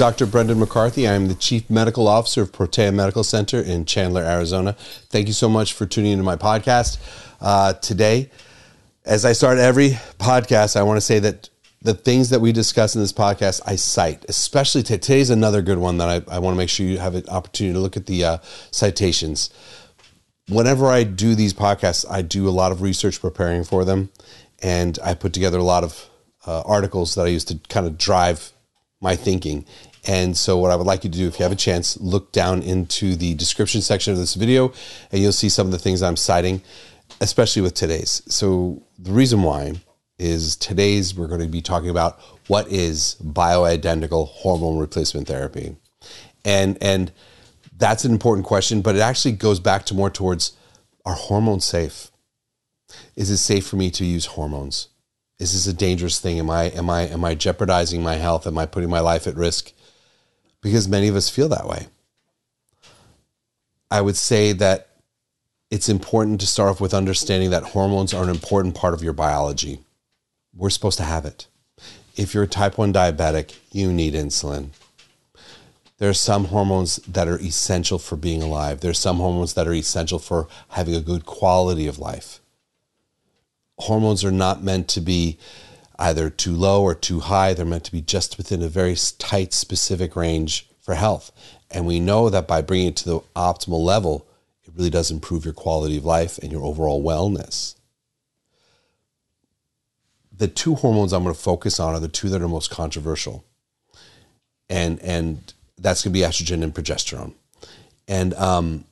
Dr. Brendan McCarthy. I'm the Chief Medical Officer of Protea Medical Center in Chandler, Arizona. Thank you so much for tuning into my podcast. Uh, today, as I start every podcast, I want to say that the things that we discuss in this podcast, I cite, especially today's another good one that I, I want to make sure you have an opportunity to look at the uh, citations. Whenever I do these podcasts, I do a lot of research preparing for them, and I put together a lot of uh, articles that I use to kind of drive my thinking. And so, what I would like you to do, if you have a chance, look down into the description section of this video, and you'll see some of the things I'm citing, especially with today's. So, the reason why is today's we're going to be talking about what is bioidentical hormone replacement therapy. And and that's an important question, but it actually goes back to more towards are hormones safe? Is it safe for me to use hormones? Is this a dangerous thing? Am I am I am I jeopardizing my health? Am I putting my life at risk? Because many of us feel that way. I would say that it's important to start off with understanding that hormones are an important part of your biology we're supposed to have it. If you're a type 1 diabetic, you need insulin. There are some hormones that are essential for being alive. There are some hormones that are essential for having a good quality of life. Hormones are not meant to be either too low or too high. They're meant to be just within a very tight, specific range for health. And we know that by bringing it to the optimal level, it really does improve your quality of life and your overall wellness the two hormones I'm going to focus on are the two that are most controversial, and and that's going to be estrogen and progesterone. And um,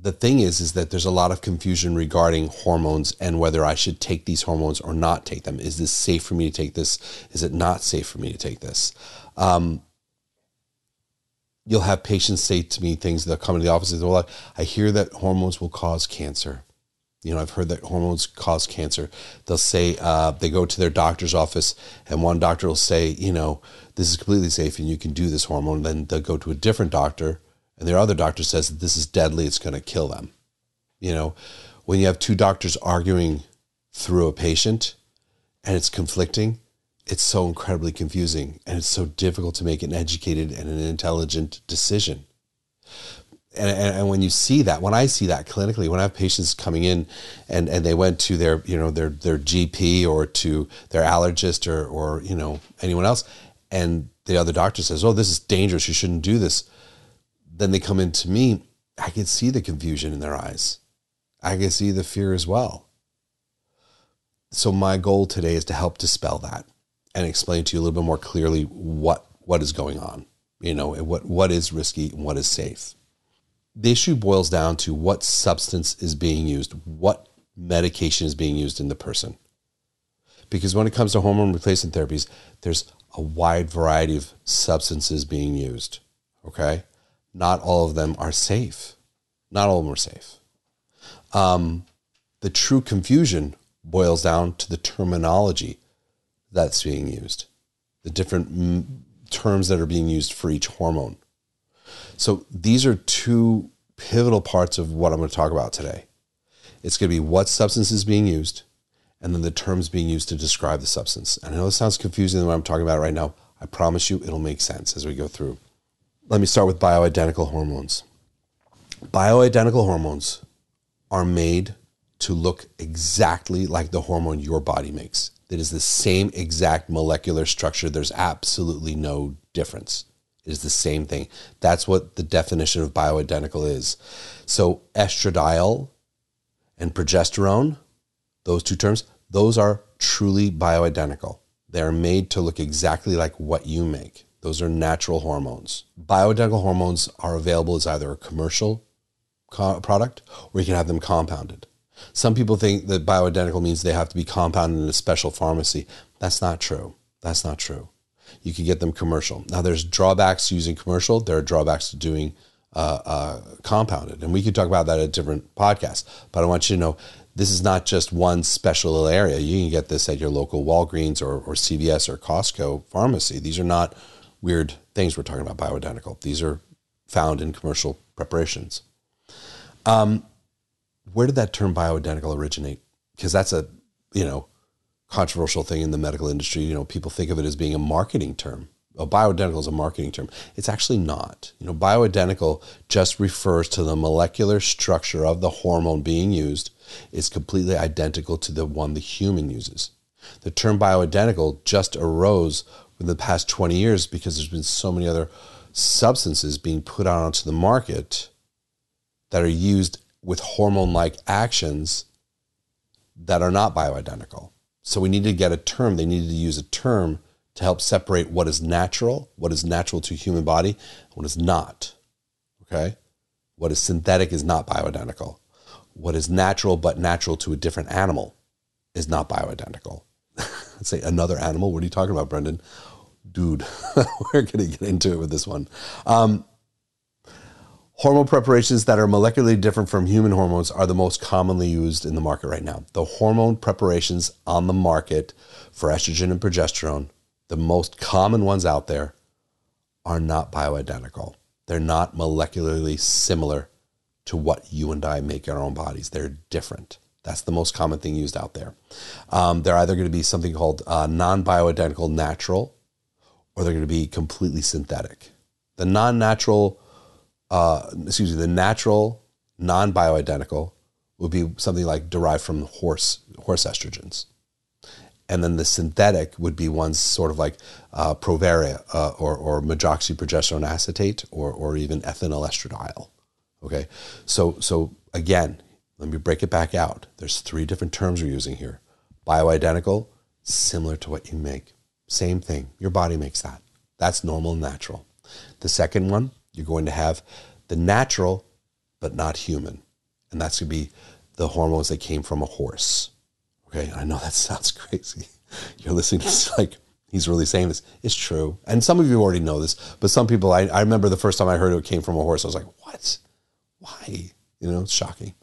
the thing is, is that there's a lot of confusion regarding hormones and whether I should take these hormones or not take them. Is this safe for me to take this? Is it not safe for me to take this? Um, you'll have patients say to me things that come into the office. Well, I hear that hormones will cause cancer. You know, I've heard that hormones cause cancer. They'll say uh, they go to their doctor's office, and one doctor will say, you know, this is completely safe and you can do this hormone. Then they'll go to a different doctor, and their other doctor says that this is deadly, it's going to kill them. You know, when you have two doctors arguing through a patient and it's conflicting, it's so incredibly confusing and it's so difficult to make an educated and an intelligent decision and, and, when you see that, when I see that clinically, when I have patients coming in and, and they went to their, you know, their, their GP or to their allergist or, or, you know, anyone else, and the other doctor says, oh, this is dangerous. You shouldn't do this. Then they come into me. I can see the confusion in their eyes. I can see the fear as well. So my goal today is to help dispel that and explain to you a little bit more clearly what, what is going on, you know, what, what is risky and what is safe the issue boils down to what substance is being used, what medication is being used in the person. Because when it comes to hormone replacement therapies, there's a wide variety of substances being used. Okay. Not all of them are safe. Not all of them are safe. Um, the true confusion boils down to the terminology that's being used, the different m- terms that are being used for each hormone. So these are two pivotal parts of what I'm going to talk about today. It's going to be what substance is being used and then the terms being used to describe the substance. And I know this sounds confusing what I'm talking about right now. I promise you it'll make sense as we go through. Let me start with bioidentical hormones. Bioidentical hormones are made to look exactly like the hormone your body makes. It is the same exact molecular structure. There's absolutely no difference It is the same thing. That's what the definition of bioidentical is. So estradiol and progesterone, those two terms, those are truly bioidentical. They're made to look exactly like what you make. Those are natural hormones. Bioidentical hormones are available as either a commercial co- product or you can have them compounded. Some people think that bioidentical means they have to be compounded in a special pharmacy. That's not true. That's not true you can get them commercial. Now, there's drawbacks to using commercial. There are drawbacks to doing uh, uh, compounded, and we could talk about that at a different podcast. But I want you to know this is not just one special little area. You can get this at your local Walgreens or, or CVS or Costco pharmacy. These are not weird things we're talking about bioidentical. These are found in commercial preparations. Um, where did that term bioidentical originate? Because that's a you know controversial thing in the medical industry. You know, people think of it as being a marketing term. oh, bioidentical is a marketing term. It's actually not. You know, bioidentical just refers to the molecular structure of the hormone being used is completely identical to the one the human uses. The term bioidentical just arose in the past 20 years because there's been so many other substances being put out onto the market that are used with hormone like actions that are not bioidentical. So we needed to get a term. They needed to use a term to help separate what is natural, what is natural to human body, what is not. Okay? What is synthetic is not bioidentical. What is natural but natural to a different animal is not bioidentical. Say another animal. What are you talking about, Brendan? Dude, we're going to get into it with this one. Um, Hormone preparations that are molecularly different from human hormones are the most commonly used in the market right now. The hormone preparations on the market for estrogen and progesterone, the most common ones out there, are not bioidentical. They're not molecularly similar to what you and I make in our own bodies. They're different. That's the most common thing used out there. Um, they're either going to be something called uh, non bioidentical natural or they're going to be completely synthetic. The non natural uh, excuse me, the natural, non bioidentical would be something like derived from horse horse estrogens, and then the synthetic would be ones sort of like uh, Provera uh, or or medroxyprogesterone acetate or or even ethinyl estradiol. Okay, so so again, let me break it back out. There's three different terms we're using here: bioidentical, similar to what you make, same thing. Your body makes that. That's normal and natural. The second one, you're going to have the natural, but not human. And that's going to be the hormones that came from a horse. Okay. I know that sounds crazy. You're listening to this like, he's really saying this. It's true. And some of you already know this, but some people, I, I remember the first time I heard it came from a horse. I was like, what? Why? You know, it's shocking.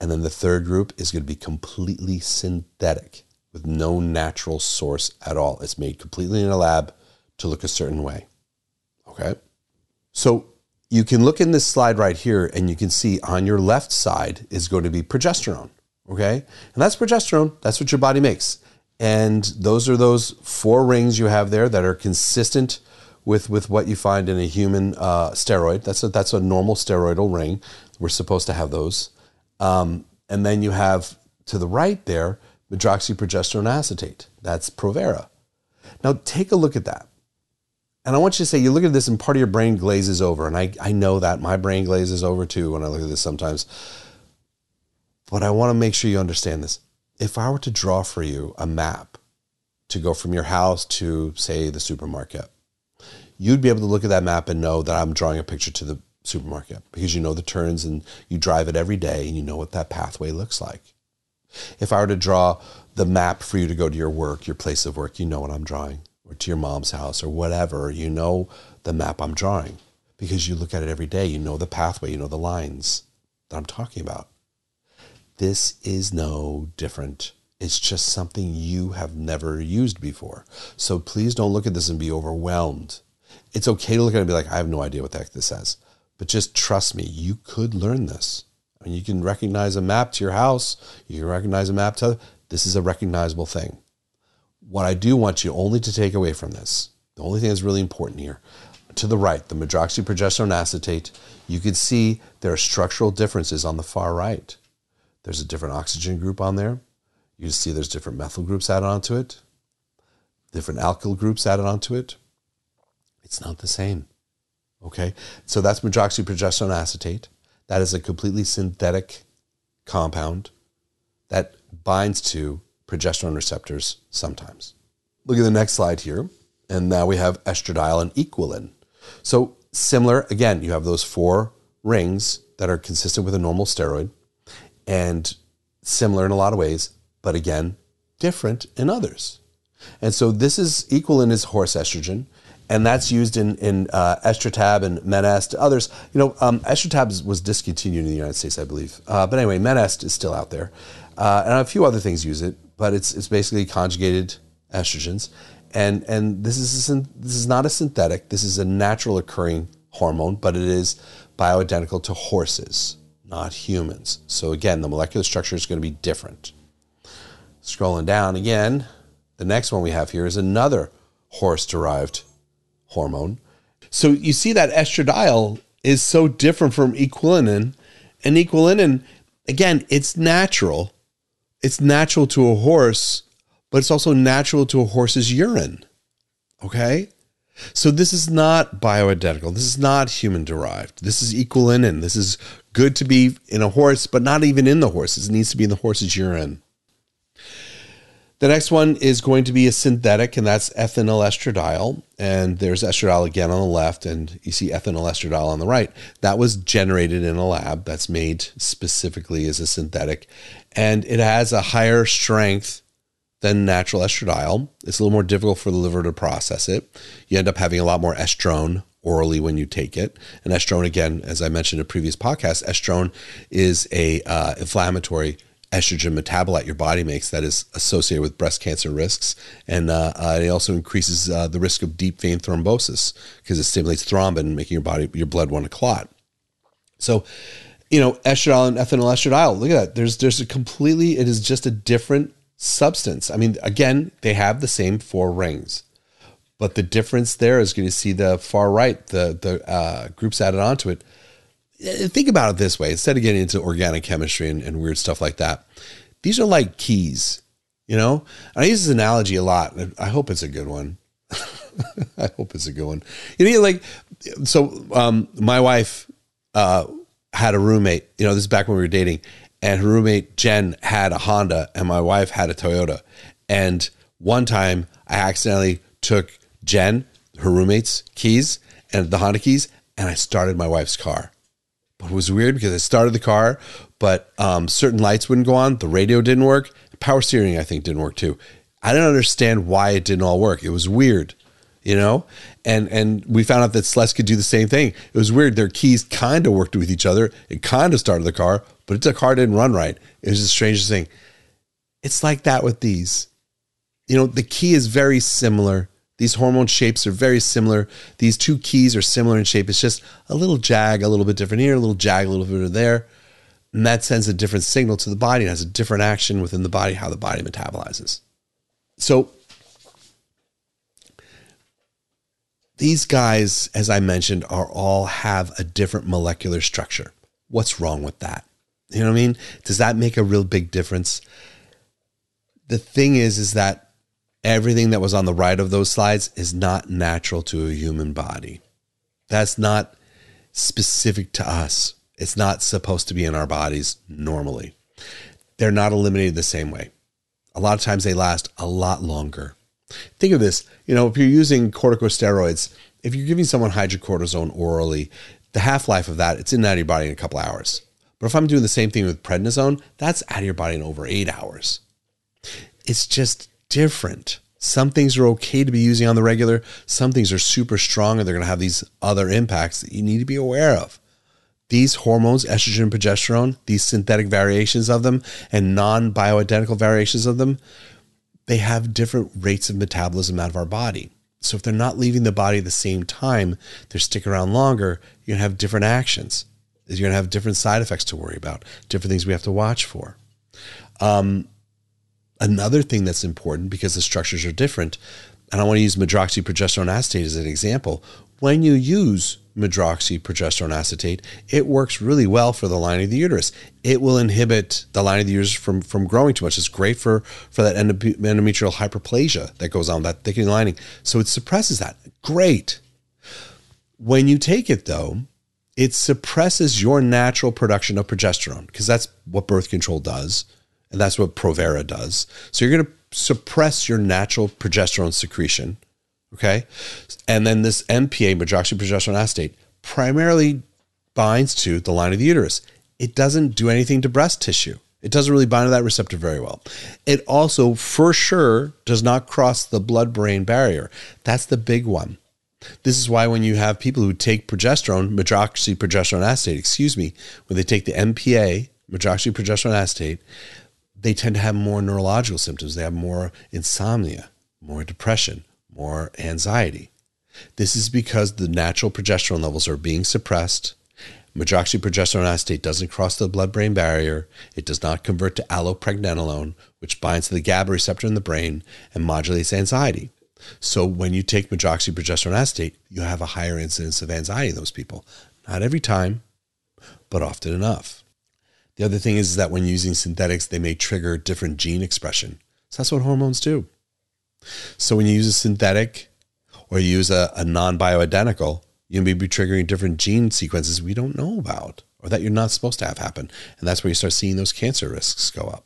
And then the third group is going to be completely synthetic with no natural source at all. It's made completely in a lab to look a certain way. Okay. So you can look in this slide right here and you can see on your left side is going to be progesterone. Okay. And that's progesterone. That's what your body makes. And those are those four rings you have there that are consistent with, with what you find in a human uh, steroid. That's a, that's a normal steroidal ring. We're supposed to have those. Um, and then you have to the right there, medroxyprogesterone acetate. That's Provera. Now take a look at that. And I want you to say, you look at this and part of your brain glazes over. And I, I know that my brain glazes over too when I look at this sometimes. But I want to make sure you understand this. If I were to draw for you a map to go from your house to, say, the supermarket, you'd be able to look at that map and know that I'm drawing a picture to the supermarket because you know the turns and you drive it every day and you know what that pathway looks like. If I were to draw the map for you to go to your work, your place of work, you know what I'm drawing or to your mom's house or whatever, you know the map I'm drawing because you look at it every day. You know the pathway, you know the lines that I'm talking about. This is no different. It's just something you have never used before. So please don't look at this and be overwhelmed. It's okay to look at it and be like, I have no idea what the heck this says. But just trust me, you could learn this. Mean, you can recognize a map to your house, you can recognize a map to this is a recognizable thing what I do want you only to take away from this, the only thing that's really important here, to the right, the medroxyprogesterone acetate, you can see there are structural differences on the far right. There's a different oxygen group on there. You see there's different methyl groups added onto it, different alkyl groups added onto it. It's not the same. Okay, so that's medroxyprogesterone acetate. That is a completely synthetic compound that binds to progesterone receptors sometimes. Look at the next slide here. And now we have estradiol and equilin. So similar, again, you have those four rings that are consistent with a normal steroid and similar in a lot of ways, but again, different in others. And so this is equilin is horse estrogen, and that's used in in uh, Estratab and Menest. Others, you know, um, Estratab was discontinued in the United States, I believe. Uh, but anyway, Menest is still out there, uh, and a few other things use it but it's it's basically conjugated estrogens, and and this is a, this is not a synthetic. This is a natural occurring hormone, but it is bioidentical to horses, not humans. So again, the molecular structure is going to be different. Scrolling down again, the next one we have here is another horse-derived hormone. So you see that estradiol is so different from equilenin. And equilenin, again, it's natural. It's natural to a horse, but it's also natural to a horse's urine. Okay? So this is not bioidentical. This is not human derived. This is equilenin. This is good to be in a horse, but not even in the horse. It needs to be in the horse's urine. The next one is going to be a synthetic, and that's ethinyl estradiol. And there's estradiol again on the left, and you see ethinyl estradiol on the right. That was generated in a lab. That's made specifically as a synthetic, and it has a higher strength than natural estradiol. It's a little more difficult for the liver to process it. You end up having a lot more estrone orally when you take it. And estrone, again, as I mentioned in a previous podcast, estrone is a uh, inflammatory estrogen metabolite your body makes that is associated with breast cancer risks. And uh, uh, it also increases uh, the risk of deep vein thrombosis because it stimulates thrombin, making your body, your blood want to clot. So, you know, estradiol and ethinyl estradiol, look at that. There's, there's a completely, it is just a different substance. I mean, again, they have the same four rings. But the difference there is going to see the far right, the the uh, groups added onto it think about it this way. Instead of getting into organic chemistry and, and weird stuff like that these are like keys you know? I use this analogy a lot i hope it's a good one. I hope it's a good one. You know like so um, my wife uh, had a roommate you know this is back when we were dating and her roommate jen had a honda and my wife had a toyota. And one time i accidentally took jen her roommate's keys and the honda keys and i started my wife's car it was weird because I started the car, but um, certain lights wouldn't go on. The radio didn't work. Power steering, I think, didn't work too. I didn't understand why it didn't all work. It was weird, you know. And and we found out that Celeste could do the same thing. It was weird. Their keys kind of worked with each other. It kind of started the car, but the car didn't run right. It was the strangest thing. It's like that with these. You know, the key is very similar these hormone shapes are very similar. These two keys are similar in shape. It's just a little jag, a little bit different here, a little jag, a little bit there. And that sends a different signal to the body and has a different action within the body, how the body metabolizes. So these guys, as I mentioned, are all have a different molecular structure. What's wrong with that? You know what I mean? Does that make a real big difference? The thing is, is that everything that was on the right of those slides is not natural to a human body. That's not specific to us. It's not supposed to be in our bodies normally. They're not eliminated the same way. A lot of times they last a lot longer. Think of this, you know, if you're using corticosteroids, if you're giving someone hydrocortisone orally, the half-life of that, it's in and out of your body in a couple hours. But if I'm doing the same thing with prednisone, that's out of your body in over eight hours. It's just different. Some things are okay to be using on the regular. Some things are super strong and they're going to have these other impacts that you need to be aware of. These hormones, estrogen and progesterone, these synthetic variations of them and non bioidentical variations of them, they have different rates of metabolism out of our body. So if they're not leaving the body at the same time, they're sticking around longer, you're going to have different actions. You're going to have different side effects to worry about, different things we have to watch for. Um, Another thing that's important because the structures are different, and I want to use medroxyprogesterone acetate as an example. When you use medroxyprogesterone acetate, it works really well for the lining of the uterus. It will inhibit the lining of the uterus from, from growing too much. It's great for, for that endometrial hyperplasia that goes on, that thickening lining. So it suppresses that. Great. When you take it, though, it suppresses your natural production of progesterone because that's what birth control does. And that's what Provera does. So you're going to suppress your natural progesterone secretion. Okay. And then this MPA, medroxyprogesterone acetate, primarily binds to the line of the uterus. It doesn't do anything to breast tissue. It doesn't really bind to that receptor very well. It also, for sure, does not cross the blood brain barrier. That's the big one. This is why when you have people who take progesterone, medroxyprogesterone acetate, excuse me, when they take the MPA, medroxyprogesterone acetate, they tend to have more neurological symptoms. They have more insomnia, more depression, more anxiety. This is because the natural progesterone levels are being suppressed. Medroxyprogesterone acetate doesn't cross the blood brain barrier. It does not convert to allopregnanolone, which binds to the GABA receptor in the brain and modulates anxiety. So when you take medroxyprogesterone acetate, you have a higher incidence of anxiety in those people. Not every time, but often enough. The other thing is that when using synthetics, they may trigger different gene expression. So that's what hormones do. So when you use a synthetic or you use a, a non bioidentical, you may be triggering different gene sequences we don't know about or that you're not supposed to have happen. And that's where you start seeing those cancer risks go up.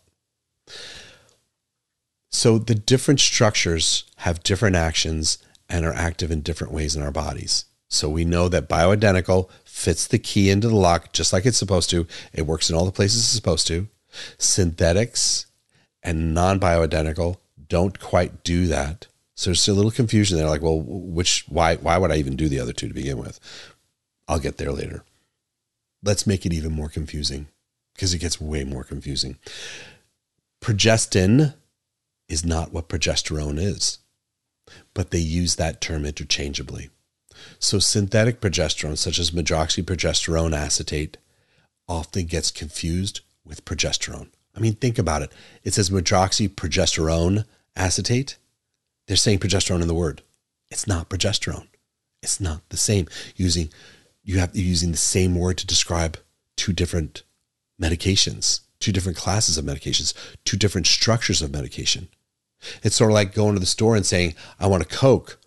So the different structures have different actions and are active in different ways in our bodies. So we know that bioidentical fits the key into the lock just like it's supposed to. It works in all the places it's supposed to. Synthetics and non bioidentical don't quite do that. So there's a little confusion there like, well, which why why would I even do the other two to begin with? I'll get there later. Let's make it even more confusing because it gets way more confusing. Progestin is not what progesterone is, but they use that term interchangeably. So synthetic progesterone, such as medroxyprogesterone acetate, often gets confused with progesterone. I mean, think about it. It says medroxyprogesterone acetate. They're saying progesterone in the word. It's not progesterone. It's not the same. Using you have using the same word to describe two different medications, two different classes of medications, two different structures of medication. It's sort of like going to the store and saying, I want a Coke,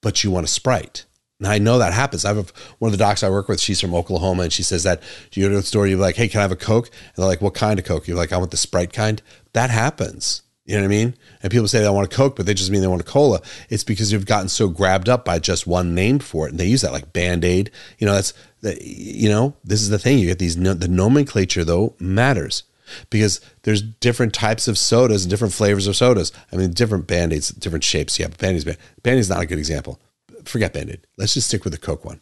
but you want a Sprite. Now I know that happens. I have one of the docs I work with. She's from Oklahoma, and she says that you go to the store, you're like, "Hey, can I have a Coke?" And they're like, "What kind of Coke?" You're like, "I want the Sprite kind." That happens. You know what I mean? And people say they want a Coke, but they just mean they want a cola. It's because you've gotten so grabbed up by just one name for it, and they use that like Band Aid. You know, that's that. You know, this is the thing. You get these. The nomenclature though matters because there's different types of sodas and different flavors of sodas. I mean, different band-aids, different shapes. Yeah, but band-aids, band-aid's not a good example. Forget band-aid. Let's just stick with the Coke one.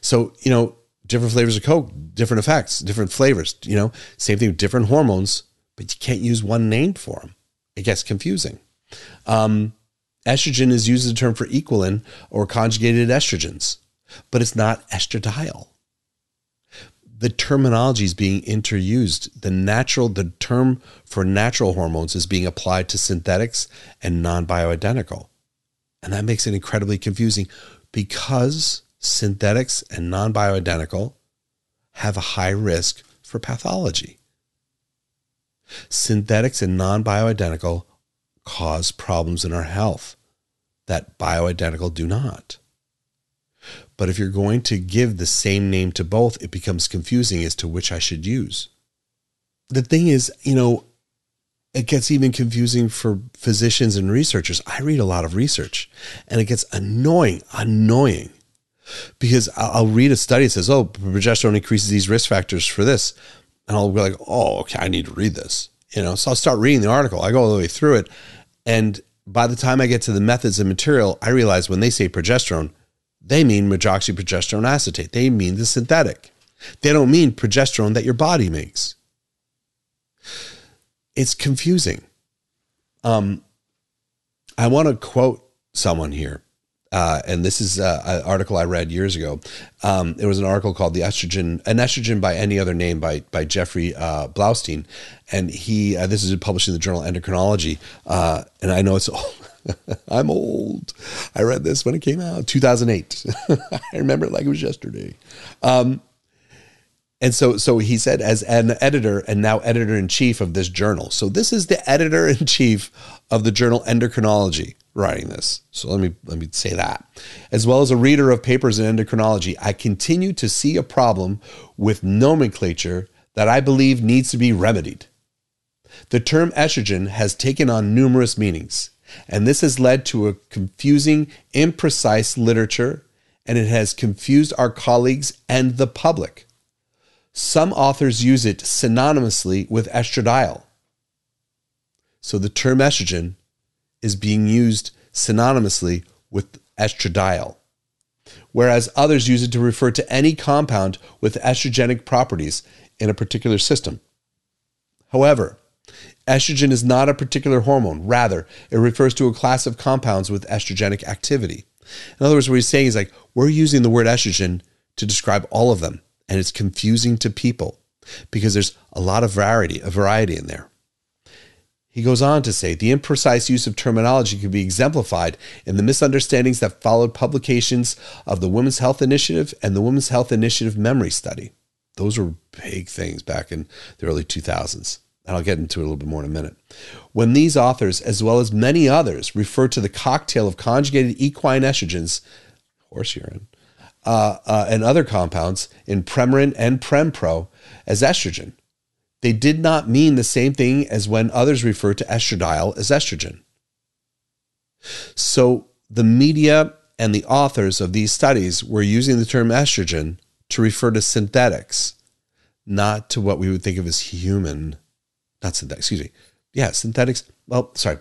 So, you know, different flavors of Coke, different effects, different flavors, you know, same thing with different hormones, but you can't use one name for them. It gets confusing. Um, estrogen is used as a term for equilin or conjugated estrogens, but it's not estradiol the terminology is being interused. The natural, the term for natural hormones is being applied to synthetics and non bioidentical. And that makes it incredibly confusing because synthetics and non bioidentical have a high risk for pathology. Synthetics and non bioidentical cause problems in our health that bioidentical do not. But if you're going to give the same name to both, it becomes confusing as to which I should use. The thing is, you know, it gets even confusing for physicians and researchers. I read a lot of research and it gets annoying, annoying because I'll read a study that says, oh, progesterone increases these risk factors for this. And I'll be like, oh, okay, I need to read this. You know, so I'll start reading the article. I go all the way through it. And by the time I get to the methods and material, I realize when they say progesterone, they mean medroxyprogesterone acetate. They mean the synthetic. They don't mean progesterone that your body makes. It's confusing. Um, I want to quote someone here. Uh, and this is uh, an article I read years ago. Um, it was an article called "The Estrogen," an estrogen by any other name by by Jeffrey uh, Blaustein, and he uh, this is published in the journal Endocrinology. Uh, and I know it's old. I'm old. I read this when it came out, 2008. I remember it like it was yesterday. Um, and so, so he said, as an editor and now editor in chief of this journal. So this is the editor in chief of the journal Endocrinology writing this. So let me let me say that. As well as a reader of papers in endocrinology, I continue to see a problem with nomenclature that I believe needs to be remedied. The term estrogen has taken on numerous meanings. And this has led to a confusing, imprecise literature, and it has confused our colleagues and the public. Some authors use it synonymously with estradiol. So the term estrogen is being used synonymously with estradiol, whereas others use it to refer to any compound with estrogenic properties in a particular system. However, Estrogen is not a particular hormone. Rather, it refers to a class of compounds with estrogenic activity. In other words, what he's saying is like, we're using the word estrogen to describe all of them, and it's confusing to people because there's a lot of variety, a variety in there. He goes on to say the imprecise use of terminology can be exemplified in the misunderstandings that followed publications of the Women's Health Initiative and the Women's Health Initiative Memory Study. Those were big things back in the early 2000s. And I'll get into it a little bit more in a minute. When these authors, as well as many others, refer to the cocktail of conjugated equine estrogens, horse urine, uh, uh, and other compounds in Premarin and Prempro as estrogen, they did not mean the same thing as when others refer to estradiol as estrogen. So the media and the authors of these studies were using the term estrogen to refer to synthetics, not to what we would think of as human, not synthetic, excuse me. Yeah, synthetics. Well, sorry.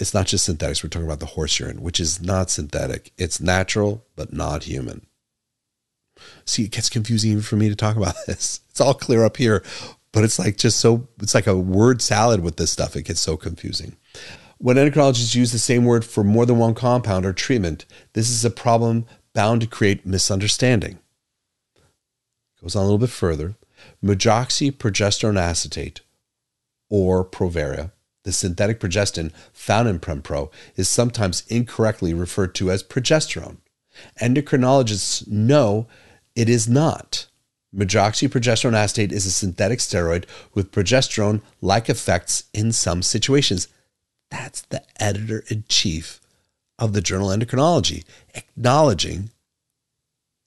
It's not just synthetics. We're talking about the horse urine, which is not synthetic. It's natural, but not human. See, it gets confusing even for me to talk about this. It's all clear up here, but it's like just so, it's like a word salad with this stuff. It gets so confusing. When endocrinologists use the same word for more than one compound or treatment, this is a problem bound to create misunderstanding. Goes on a little bit further. Medroxyprogesterone acetate, or Provera, the synthetic progestin found in Prempro, is sometimes incorrectly referred to as progesterone. Endocrinologists know it is not. Medroxyprogesterone acetate is a synthetic steroid with progesterone like effects in some situations. That's the editor in chief of the journal Endocrinology acknowledging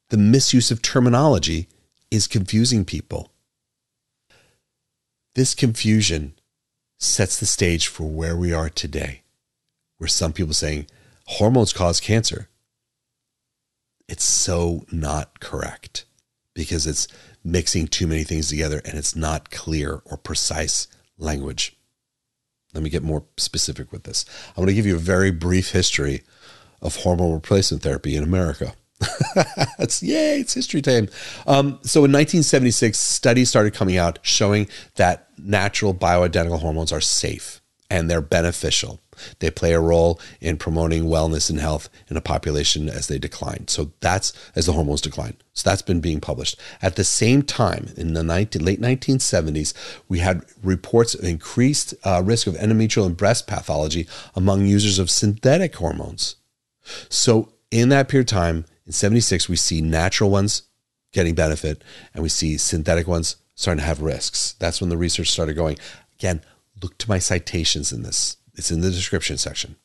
the misuse of terminology is confusing people. This confusion sets the stage for where we are today, where some people saying hormones cause cancer. It's so not correct because it's mixing too many things together and it's not clear or precise language. Let me get more specific with this. I'm going to give you a very brief history of hormone replacement therapy in America. it's yay, it's history time. Um, so in 1976, studies started coming out showing that natural bioidentical hormones are safe and they're beneficial. They play a role in promoting wellness and health in a population as they decline. So that's as the hormones decline. So that's been being published. At the same time, in the 19, late 1970s, we had reports of increased uh, risk of endometrial and breast pathology among users of synthetic hormones. So in that period of time, in 76, we see natural ones getting benefit and we see synthetic ones starting to have risks. That's when the research started going. Again, look to my citations in this. It's in the description section.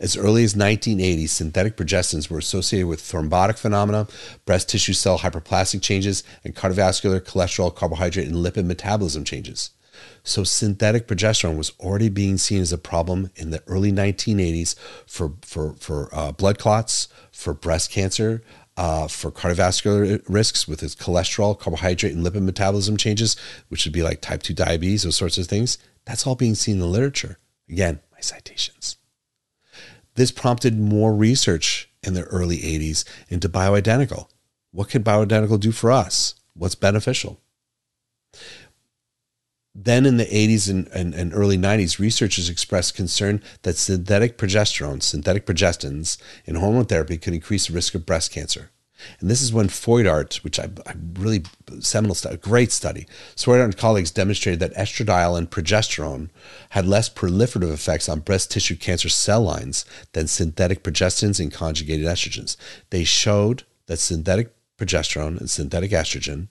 As early as 1980, synthetic progestins were associated with thrombotic phenomena, breast tissue cell hyperplastic changes, and cardiovascular, cholesterol, carbohydrate, and lipid metabolism changes. So synthetic progesterone was already being seen as a problem in the early 1980s for for for uh, blood clots, for breast cancer, uh, for cardiovascular risks with its cholesterol, carbohydrate, and lipid metabolism changes, which would be like type 2 diabetes, those sorts of things. That's all being seen in the literature. Again, my citations. This prompted more research in the early 80s into bioidentical. What can bioidentical do for us? What's beneficial? Then in the 80s and, and, and, early 90s, researchers expressed concern that synthetic progesterone, synthetic progestins in hormone therapy could increase the risk of breast cancer. And this is when Foidart, which I, I really seminal study, great study. Foidart and colleagues demonstrated that estradiol and progesterone had less proliferative effects on breast tissue cancer cell lines than synthetic progestins and conjugated estrogens. They showed that synthetic progesterone and synthetic estrogen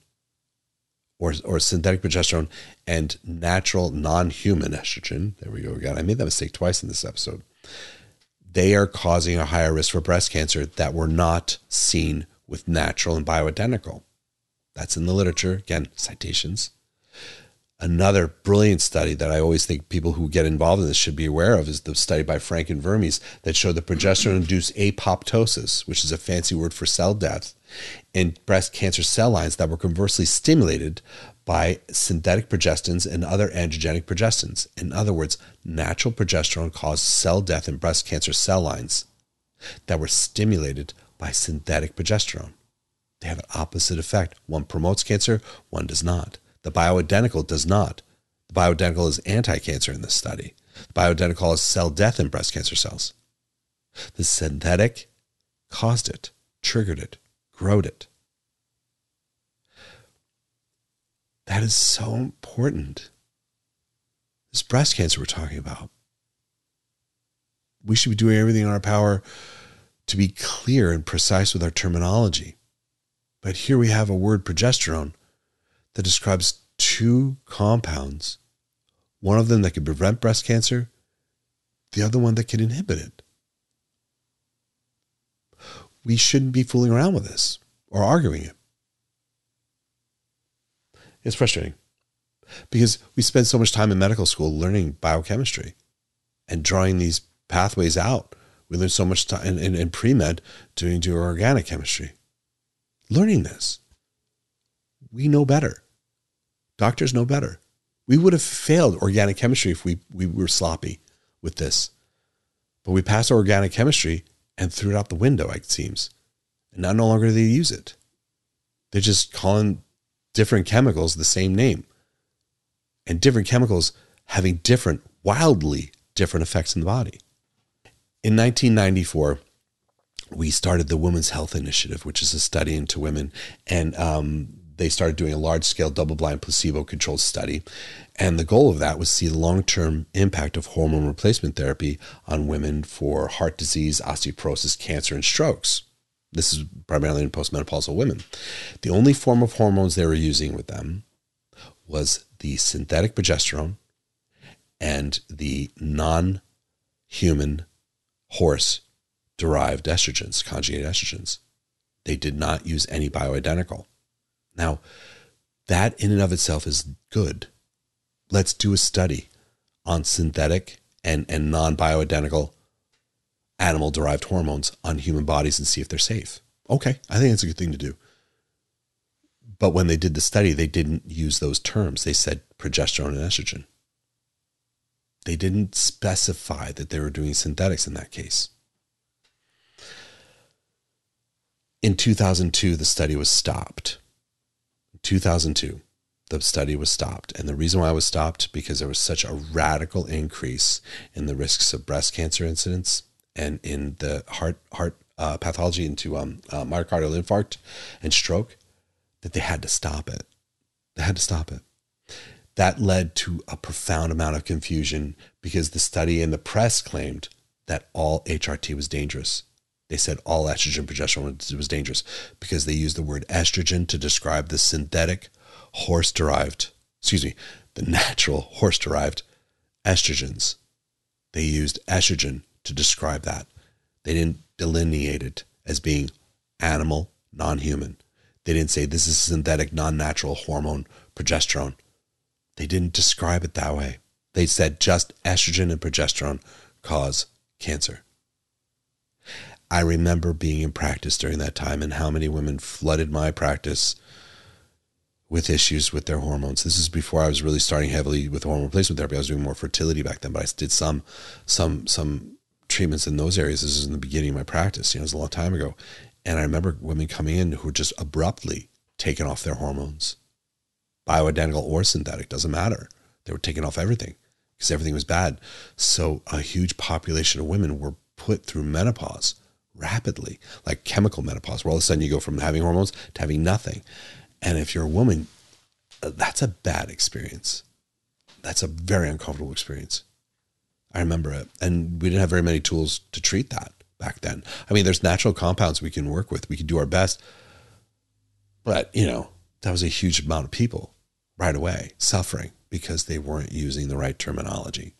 or, or synthetic progesterone and natural non-human estrogen. There we go again. I made that mistake twice in this episode. They are causing a higher risk for breast cancer that were not seen with natural and bioidentical. That's in the literature. Again, citations. Another brilliant study that I always think people who get involved in this should be aware of is the study by Frank and Vermes that showed that progesterone induced apoptosis, which is a fancy word for cell death, in breast cancer cell lines that were conversely stimulated by synthetic progestins and other androgenic progestins. In other words, natural progesterone caused cell death in breast cancer cell lines that were stimulated by synthetic progesterone. They have an opposite effect. One promotes cancer, one does not. The bioidentical does not. The bioidentical is anti cancer in this study. The bioidentical is cell death in breast cancer cells. The synthetic caused it, triggered it, growed it. That is so important. This breast cancer we're talking about. We should be doing everything in our power to be clear and precise with our terminology. But here we have a word progesterone that describes two compounds, one of them that can prevent breast cancer, the other one that can inhibit it. We shouldn't be fooling around with this or arguing it. It's frustrating because we spend so much time in medical school learning biochemistry and drawing these pathways out. We learn so much time in, in, in pre med doing, doing organic chemistry. Learning this, we know better. Doctors know better. We would have failed organic chemistry if we, we were sloppy with this. But we passed organic chemistry and threw it out the window, it seems. And now no longer do they use it. They're just calling different chemicals the same name. And different chemicals having different, wildly different effects in the body. In 1994, we started the Women's Health Initiative, which is a study into women. And um, they started doing a large scale double blind placebo controlled study. And the goal of that was to see the long term impact of hormone replacement therapy on women for heart disease, osteoporosis, cancer, and strokes. This is primarily in postmenopausal women. The only form of hormones they were using with them was the synthetic progesterone and the non human horse derived estrogens, conjugate estrogens. They did not use any bioidentical. Now, that in and of itself is good. Let's do a study on synthetic and, and non bioidentical animal derived hormones on human bodies and see if they're safe. Okay, I think that's a good thing to do. But when they did the study, they didn't use those terms. They said progesterone and estrogen. They didn't specify that they were doing synthetics in that case. In 2002, the study was stopped 2002, the study was stopped. And the reason why it was stopped because there was such a radical increase in the risks of breast cancer incidence and in the heart heart uh, pathology into um, uh, myocardial infarct and stroke that they had to stop it. They had to stop it. That led to a profound amount of confusion because the study and the press claimed that all HRT was dangerous. They said all estrogen progesterone was dangerous because they used the word estrogen to describe the synthetic horse derived, excuse me, the natural horse derived estrogens. They used estrogen to describe that. They didn't delineate it as being animal, non human. They didn't say this is synthetic, non natural hormone progesterone. They didn't describe it that way. They said just estrogen and progesterone cause cancer. I remember being in practice during that time and how many women flooded my practice with issues with their hormones. This is before I was really starting heavily with hormone replacement therapy. I was doing more fertility back then, but I did some some some treatments in those areas. This is in the beginning of my practice. You know, it was a long time ago. And I remember women coming in who were just abruptly taken off their hormones. Bioidentical or synthetic, doesn't matter. They were taking off everything because everything was bad. So a huge population of women were put through menopause rapidly, like chemical menopause, where all of a sudden you go from having hormones to having nothing. And if you're a woman, uh, that's a bad experience. That's a very uncomfortable experience. I remember it. And we didn't have very many tools to treat that back then. I mean, there's natural compounds we can work with, we can do our best. But, you know, that was a huge amount of people right away suffering because they weren't using the right terminology.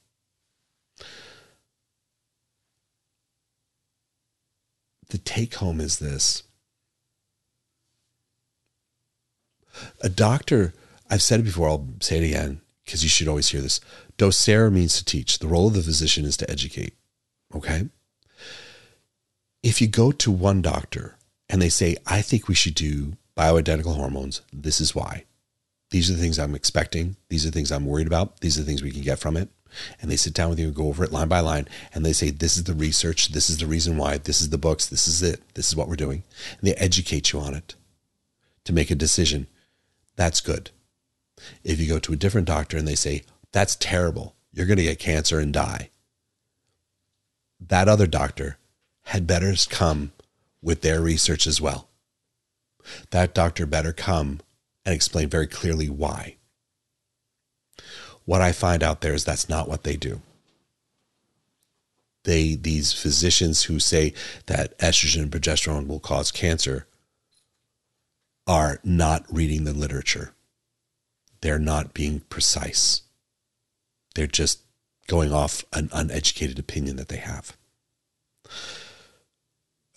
The take home is this a doctor, I've said it before, I'll say it again because you should always hear this. Docere means to teach. The role of the physician is to educate. Okay? If you go to one doctor and they say, I think we should do bioidentical hormones, this is why. These are the things I'm expecting. These are the things I'm worried about. These are the things we can get from it and they sit down with you and go over it line by line. And they say this is the research. This is the reason why. This is the books. This is it. This is what we're doing. And they educate you on it to make a decision. That's good. If you go to a different doctor and they say that's terrible. You're going to get cancer and die. That other doctor had better come with their research as well. That doctor better come and explain very clearly why What I find out there is that's not what they do. They these physicians who say that estrogen and progesterone will cause cancer are not reading the literature. They're not being precise. They're just going off an uneducated opinion that they have.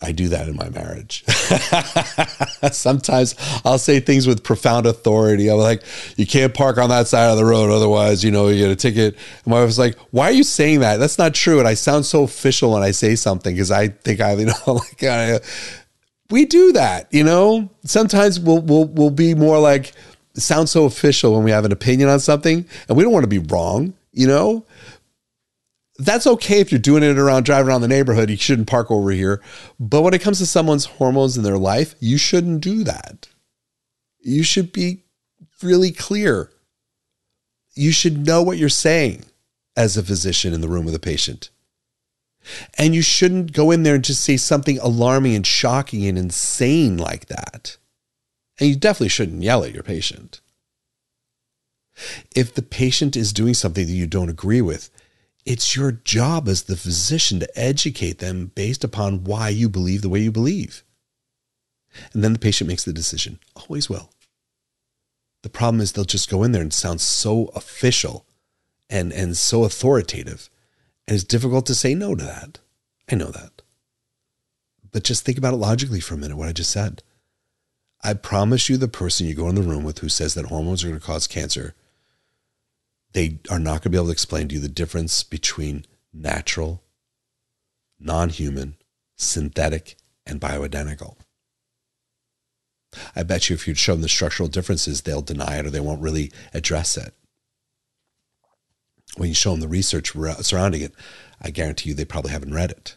I do that in my marriage. Sometimes I'll say things with profound authority. I'm like, you can't park on that side of the road, otherwise, you know, you get a ticket. And my wife's like, why are you saying that? That's not true. And I sound so official when I say something because I think I, you know, like, I, uh, we do that, you know. Sometimes we'll we'll we'll be more like sound so official when we have an opinion on something, and we don't want to be wrong, you know that's okay if you're doing it around driving around the neighborhood. You shouldn't park over here. But when it comes to someone's hormones in their life, you shouldn't do that. You should be really clear. You should know what you're saying as a physician in the room with a patient. And you shouldn't go in there and just say something alarming and shocking and insane like that. And you definitely shouldn't yell at your patient. If the patient is doing something that you don't agree with, it's your job as the physician to educate them based upon why you believe the way you believe. And then the patient makes the decision. Always will. The problem is they'll just go in there and sound so official and, and so authoritative. And it's difficult to say no to that. I know that. But just think about it logically for a minute, what I just said. I promise you, the person you go in the room with who says that hormones are going to cause cancer they are not going to be able to explain to you the difference between natural, non human, synthetic, and bioidentical. I bet you if you'd show them the structural differences, they'll deny it or they won't really address it. When you show them the research surrounding it, I guarantee you they probably haven't read it.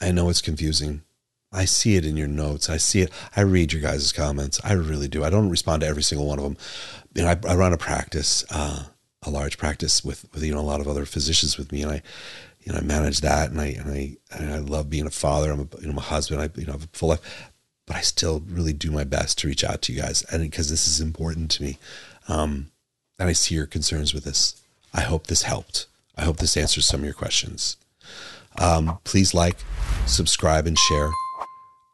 I know it's confusing. I see it in your notes. I see it. I read your guys' comments. I really do. I don't respond to every single one of them. You know, I, I run a practice, uh, a large practice with, with, you know, a lot of other physicians with me. And I, you know, I manage that and I, and I, and I love being a father. I'm a, you know, a husband. I, you know, have a full life, but I still really do my best to reach out to you guys. And because this is important to me. Um, and I see your concerns with this. I hope this helped. I hope this answers some of your questions. Um, please like, subscribe, and share.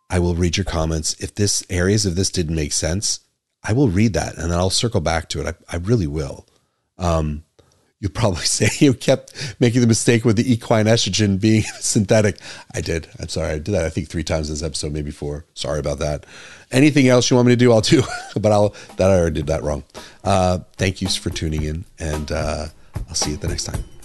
I will read your comments. If this areas of this didn't make sense, I will read that and then I'll circle back to it. I, I really will. Um, you'll probably say you kept making the mistake with the equine estrogen being synthetic. I did. I'm sorry. I did that, I think, three times in this episode, maybe four. Sorry about that. Anything else you want me to do, I'll do. but I'll, that I already did that wrong. Uh, thank you for tuning in, and uh, I'll see you the next time.